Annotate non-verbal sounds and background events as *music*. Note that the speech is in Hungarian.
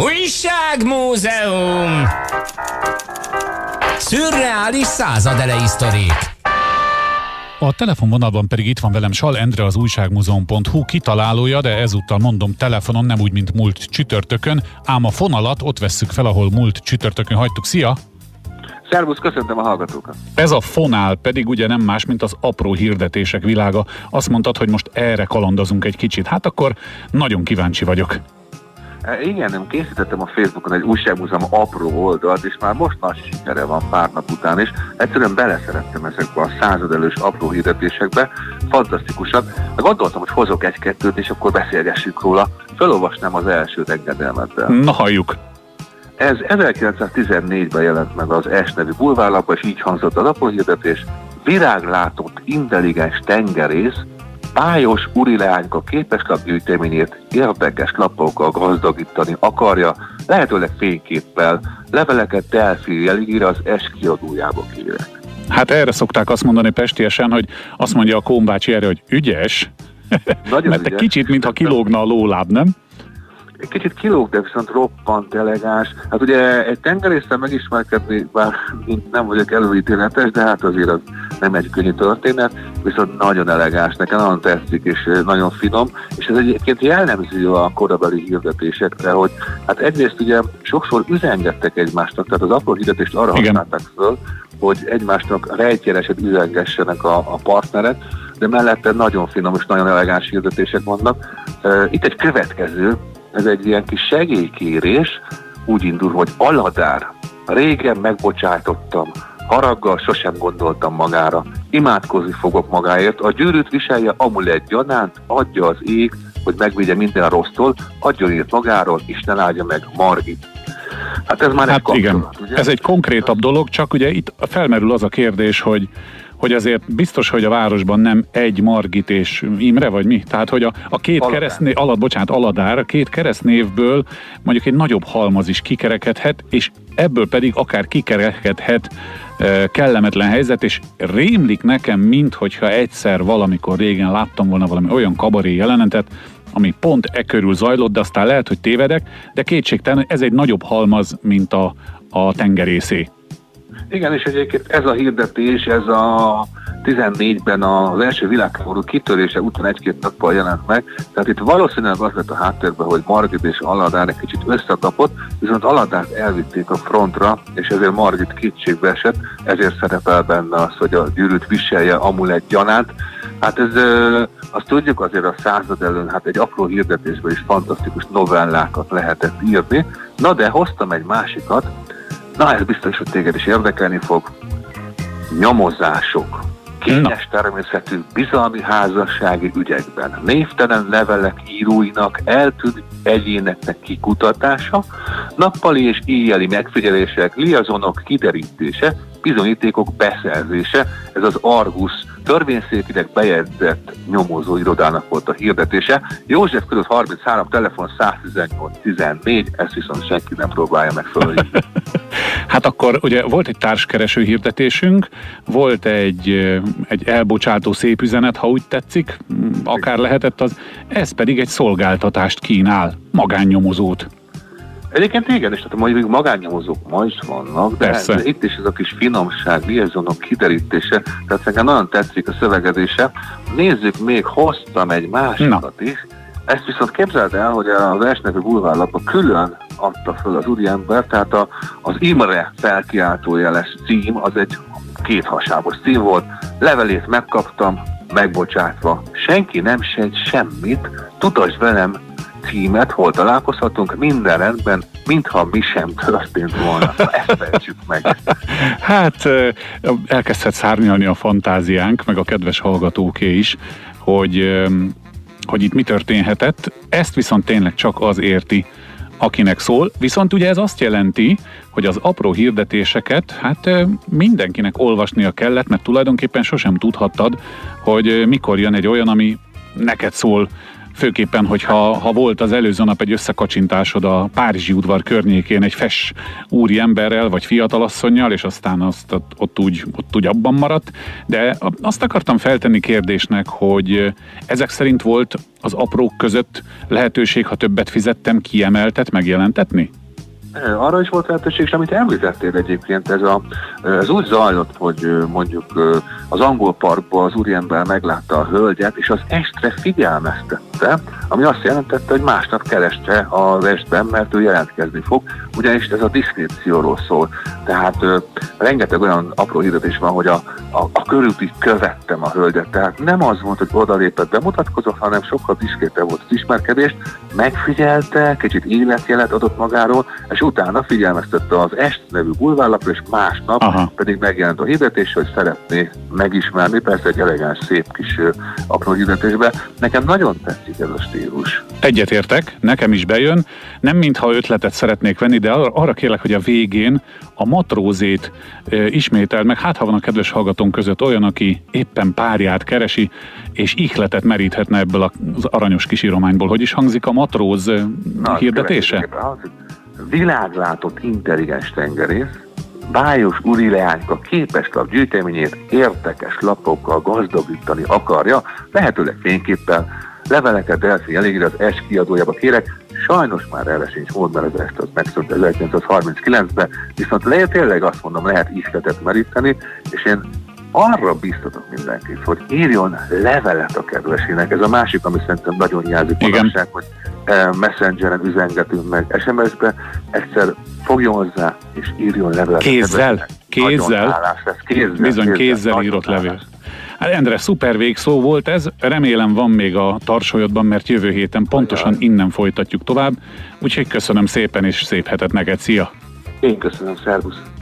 Újságmúzeum! Szürreális századelei sztorik. A telefonvonalban pedig itt van velem Sal Endre, az újságmúzeum.hu kitalálója, de ezúttal mondom telefonon, nem úgy, mint múlt csütörtökön, ám a fonalat ott vesszük fel, ahol múlt csütörtökön hagytuk. Szia! Szervusz, köszöntöm a hallgatókat! Ez a fonál pedig ugye nem más, mint az apró hirdetések világa. Azt mondtad, hogy most erre kalandozunk egy kicsit. Hát akkor nagyon kíváncsi vagyok. E, igen, nem készítettem a Facebookon egy újságmúzeum apró oldalt, és már most nagy sikere van pár nap után is. Egyszerűen beleszerettem ezekbe a századelős apró hirdetésekbe, fantasztikusak. Gondoltam, hogy hozok egy-kettőt, és akkor beszélgessünk róla. Felolvasnám az elsőt engedelmettel. Na halljuk! Ez 1914-ben jelent meg az S nevű bulvárlapban, és így hangzott az apróhirdetés. Viráglátott, intelligens tengerész, pályos urileányka képes lapgyűjteményét érdekes lapokkal gazdagítani akarja, lehetőleg fényképpel, leveleket Delphi jelig az S kiadójába kérek. Hát erre szokták azt mondani pestiesen, hogy azt mondja a Kómbácsi erre, hogy ügyes, Nagyon *laughs* mert ügyes. kicsit, mintha kilógna a lóláb, nem? egy kicsit kilóg, de viszont roppant elegáns. Hát ugye egy tengerésztel megismerkedni, bár nem vagyok előítéletes, de hát azért az nem egy könnyű történet, viszont nagyon elegáns, nekem nagyon tetszik, és nagyon finom, és ez egyébként jellemző a korabeli hirdetésekre, hogy hát egyrészt ugye sokszor üzengettek egymásnak, tehát az apró hirdetést arra Igen. használták föl, hogy egymásnak rejtjelesed üzengessenek a, a partnerek, de mellette nagyon finom és nagyon elegáns hirdetések vannak. Itt egy következő, ez egy ilyen kis segélykérés, úgy indul, hogy Aladár, régen megbocsátottam, haraggal sosem gondoltam magára, imádkozni fogok magáért, a gyűrűt viselje amulett gyanánt, adja az ég, hogy megvédje minden rossztól, adjon írt magáról, Isten áldja meg Margit. Hát ez már hát egy igen, ugye? ez egy konkrétabb dolog, csak ugye itt felmerül az a kérdés, hogy hogy azért biztos, hogy a városban nem egy Margit és Imre, vagy mi? Tehát, hogy a, a két keresztnév, alatt, bocsánat, Aladár, a két keresztnévből mondjuk egy nagyobb halmaz is kikerekedhet, és ebből pedig akár kikerekedhet e, kellemetlen helyzet, és rémlik nekem, minthogyha egyszer valamikor régen láttam volna valami olyan kabaré jelenetet, ami pont e körül zajlott, de aztán lehet, hogy tévedek, de kétségtelen ez egy nagyobb halmaz, mint a, a tengerészé. Igen, és egyébként ez a hirdetés, ez a 14-ben az első világháború kitörése után egy-két nappal jelent meg, tehát itt valószínűleg az lett a háttérben, hogy Margit és Aladár egy kicsit összetapott, viszont Aladárt elvitték a frontra, és ezért Margit kétségbe esett, ezért szerepel benne az, hogy a gyűrűt viselje amulett gyanát. Hát ez, azt tudjuk azért a század előn, hát egy apró hirdetésben is fantasztikus novellákat lehetett írni, na de hoztam egy másikat, Na, ez biztos, hogy téged is érdekelni fog. Nyomozások. Kényes természetű bizalmi házassági ügyekben. Névtelen levelek íróinak eltűnt egyéneknek kikutatása, nappali és éjjeli megfigyelések, liazonok kiderítése, bizonyítékok beszerzése. Ez az Argus törvényszékinek bejegyzett nyomozó irodának volt a hirdetése. József között 33, telefon 118 14, ezt viszont senki nem próbálja meg *laughs* hát akkor ugye volt egy társkereső hirdetésünk, volt egy, egy elbocsátó szép üzenet, ha úgy tetszik, akár lehetett az, ez pedig egy szolgáltatást kínál, magánnyomozót. Egyébként igen, és tehát mondjuk magánnyomozók ma is vannak, de, Persze. itt is ez a kis finomság, liaisonok kiderítése, tehát nekem nagyon tetszik a szövegedése. Nézzük, még hoztam egy másikat Na. is, ezt viszont képzeld el, hogy az esnevű bulvárlapa külön adta föl az úriember, tehát a, az Imre felkiáltójeles cím, az egy kéthasábos cím volt, levelét megkaptam, megbocsátva. Senki nem sejt semmit, tudass velem, címet, hol találkozhatunk, minden rendben, mintha mi sem történt volna. Ezt fejtsük meg. *laughs* hát elkezdhet szárnyalni a fantáziánk, meg a kedves hallgatóké is, hogy, hogy itt mi történhetett. Ezt viszont tényleg csak az érti, akinek szól. Viszont ugye ez azt jelenti, hogy az apró hirdetéseket hát mindenkinek olvasnia kellett, mert tulajdonképpen sosem tudhattad, hogy mikor jön egy olyan, ami neked szól főképpen, hogyha ha volt az előző nap egy összekacsintásod a Párizsi udvar környékén egy fes úri emberrel, vagy fiatalasszonynal, és aztán azt ott úgy, ott úgy abban maradt, de azt akartam feltenni kérdésnek, hogy ezek szerint volt az aprók között lehetőség, ha többet fizettem, kiemeltet, megjelentetni? Arra is volt lehetőség, és amit említettél egyébként, ez, a, ez úgy zajlott, hogy mondjuk az angol parkban az úriember meglátta a hölgyet, és az estre figyelmeztette, ami azt jelentette, hogy másnap kereste az estben, mert ő jelentkezni fog, ugyanis ez a diszkrécióról szól. Tehát rengeteg olyan apró hirdetés van, hogy a, a, a körülti követtem a hölgyet. Tehát nem az volt, hogy odalépett, bemutatkozott, hanem sokkal diszkrétebb volt az ismerkedést, megfigyelte, kicsit életjelet adott magáról, és utána figyelmeztette az Est nevű bulvárlapra, és másnap Aha. pedig megjelent a hirdetés, hogy szeretné megismerni, persze egy elegáns, szép kis apró hirdetésbe. Nekem nagyon tetszik ez a stílus. Egyetértek, nekem is bejön. Nem mintha ötletet szeretnék venni, de arra kérlek, hogy a végén a matrózét e, ismételd meg. Hát, ha van a kedves hallgatónk között olyan, aki éppen párját keresi, és ihletet meríthetne ebből az aranyos kis írományból. Hogy is hangzik a matróz Na, hirdetése? Világlátott intelligens tengerész, bájos úri leányka képes lap gyűjteményét értekes lapokkal gazdagítani akarja, lehetőleg fényképpel, leveleket Delphi elég az S kiadójába kérek, sajnos már erre sincs mód, mert az ezt az megszűnt 1939-ben, viszont le, tényleg azt mondom, lehet isketet meríteni, és én arra biztatok mindenkit, hogy írjon levelet a kedvesének. Ez a másik, ami szerintem nagyon hiányzik manapság, hogy eh, messengeren üzengetünk meg SMS-be, egyszer fogjon hozzá, és írjon levelet. Kézzel? Kézzel? kézzel? Bizony, kézzel, kézzel írott levél. Hát Endre, szuper végszó volt ez, remélem van még a tarsolyodban, mert jövő héten pontosan innen folytatjuk tovább, úgyhogy köszönöm szépen, és szép hetet neked, szia! Én köszönöm, szervusz!